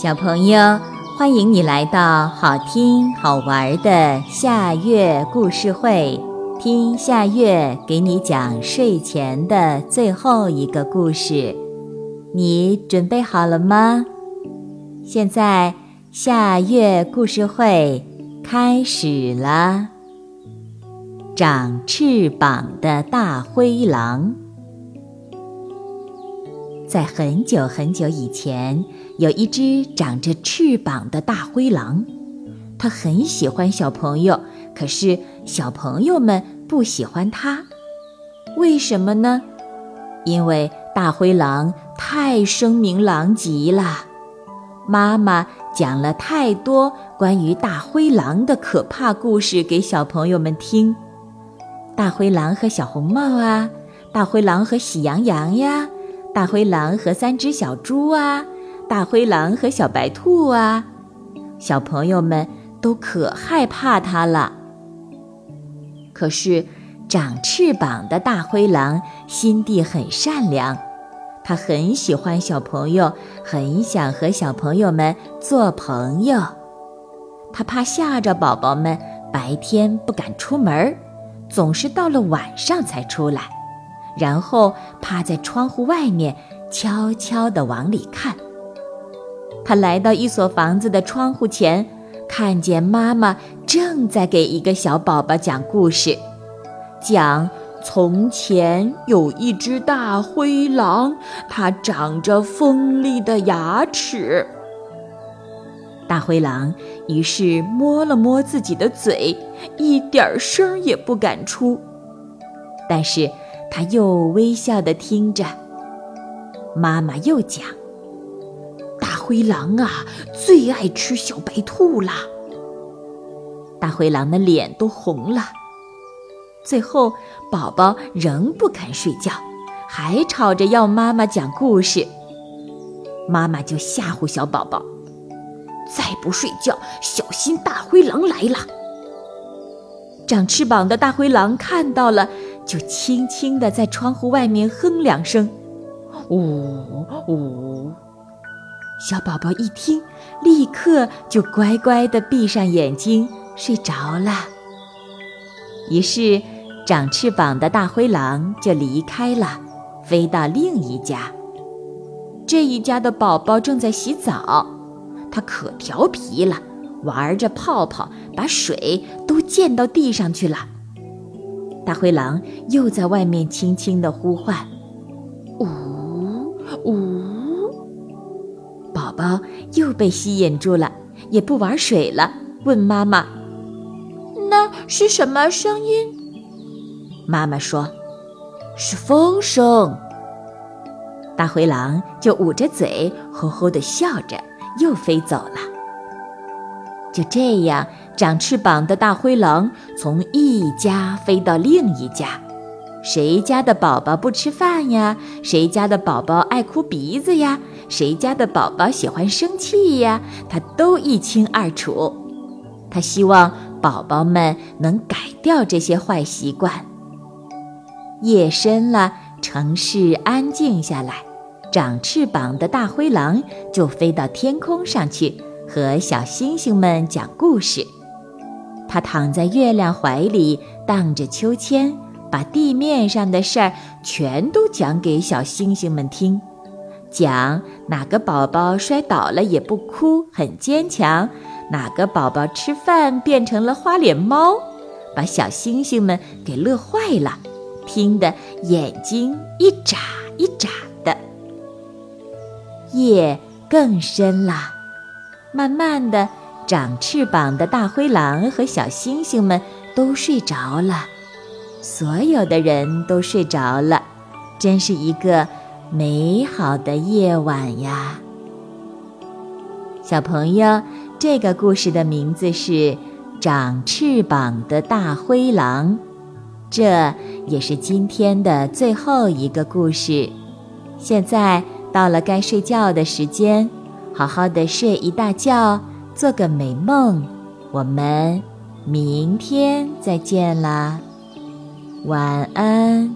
小朋友，欢迎你来到好听好玩的夏月故事会，听夏月给你讲睡前的最后一个故事。你准备好了吗？现在夏月故事会开始了。长翅膀的大灰狼。在很久很久以前，有一只长着翅膀的大灰狼，它很喜欢小朋友，可是小朋友们不喜欢它。为什么呢？因为大灰狼太声名狼藉了。妈妈讲了太多关于大灰狼的可怕故事给小朋友们听。大灰狼和小红帽啊，大灰狼和喜羊羊呀。大灰狼和三只小猪啊，大灰狼和小白兔啊，小朋友们都可害怕它了。可是，长翅膀的大灰狼心地很善良，他很喜欢小朋友，很想和小朋友们做朋友。他怕吓着宝宝们，白天不敢出门，总是到了晚上才出来。然后趴在窗户外面，悄悄地往里看。他来到一所房子的窗户前，看见妈妈正在给一个小宝宝讲故事，讲从前有一只大灰狼，它长着锋利的牙齿。大灰狼于是摸了摸自己的嘴，一点声也不敢出，但是。他又微笑地听着，妈妈又讲：“大灰狼啊，最爱吃小白兔啦。”大灰狼的脸都红了。最后，宝宝仍不肯睡觉，还吵着要妈妈讲故事。妈妈就吓唬小宝宝：“再不睡觉，小心大灰狼来了。”长翅膀的大灰狼看到了。就轻轻地在窗户外面哼两声，呜呜。小宝宝一听，立刻就乖乖地闭上眼睛睡着了。于是，长翅膀的大灰狼就离开了，飞到另一家。这一家的宝宝正在洗澡，他可调皮了，玩着泡泡，把水都溅到地上去了。大灰狼又在外面轻轻地呼唤：“呜呜！”宝宝又被吸引住了，也不玩水了，问妈妈：“那是什么声音？”妈妈说：“是风声。”大灰狼就捂着嘴，呵呵地笑着，又飞走了。就这样。长翅膀的大灰狼从一家飞到另一家，谁家的宝宝不吃饭呀？谁家的宝宝爱哭鼻子呀？谁家的宝宝喜欢生气呀？他都一清二楚。他希望宝宝们能改掉这些坏习惯。夜深了，城市安静下来，长翅膀的大灰狼就飞到天空上去，和小星星们讲故事。他躺在月亮怀里，荡着秋千，把地面上的事儿全都讲给小星星们听。讲哪个宝宝摔倒了也不哭，很坚强；哪个宝宝吃饭变成了花脸猫，把小星星们给乐坏了，听得眼睛一眨一眨的。夜更深了，慢慢的。长翅膀的大灰狼和小星星们都睡着了，所有的人都睡着了，真是一个美好的夜晚呀！小朋友，这个故事的名字是《长翅膀的大灰狼》，这也是今天的最后一个故事。现在到了该睡觉的时间，好好的睡一大觉。做个美梦，我们明天再见啦，晚安。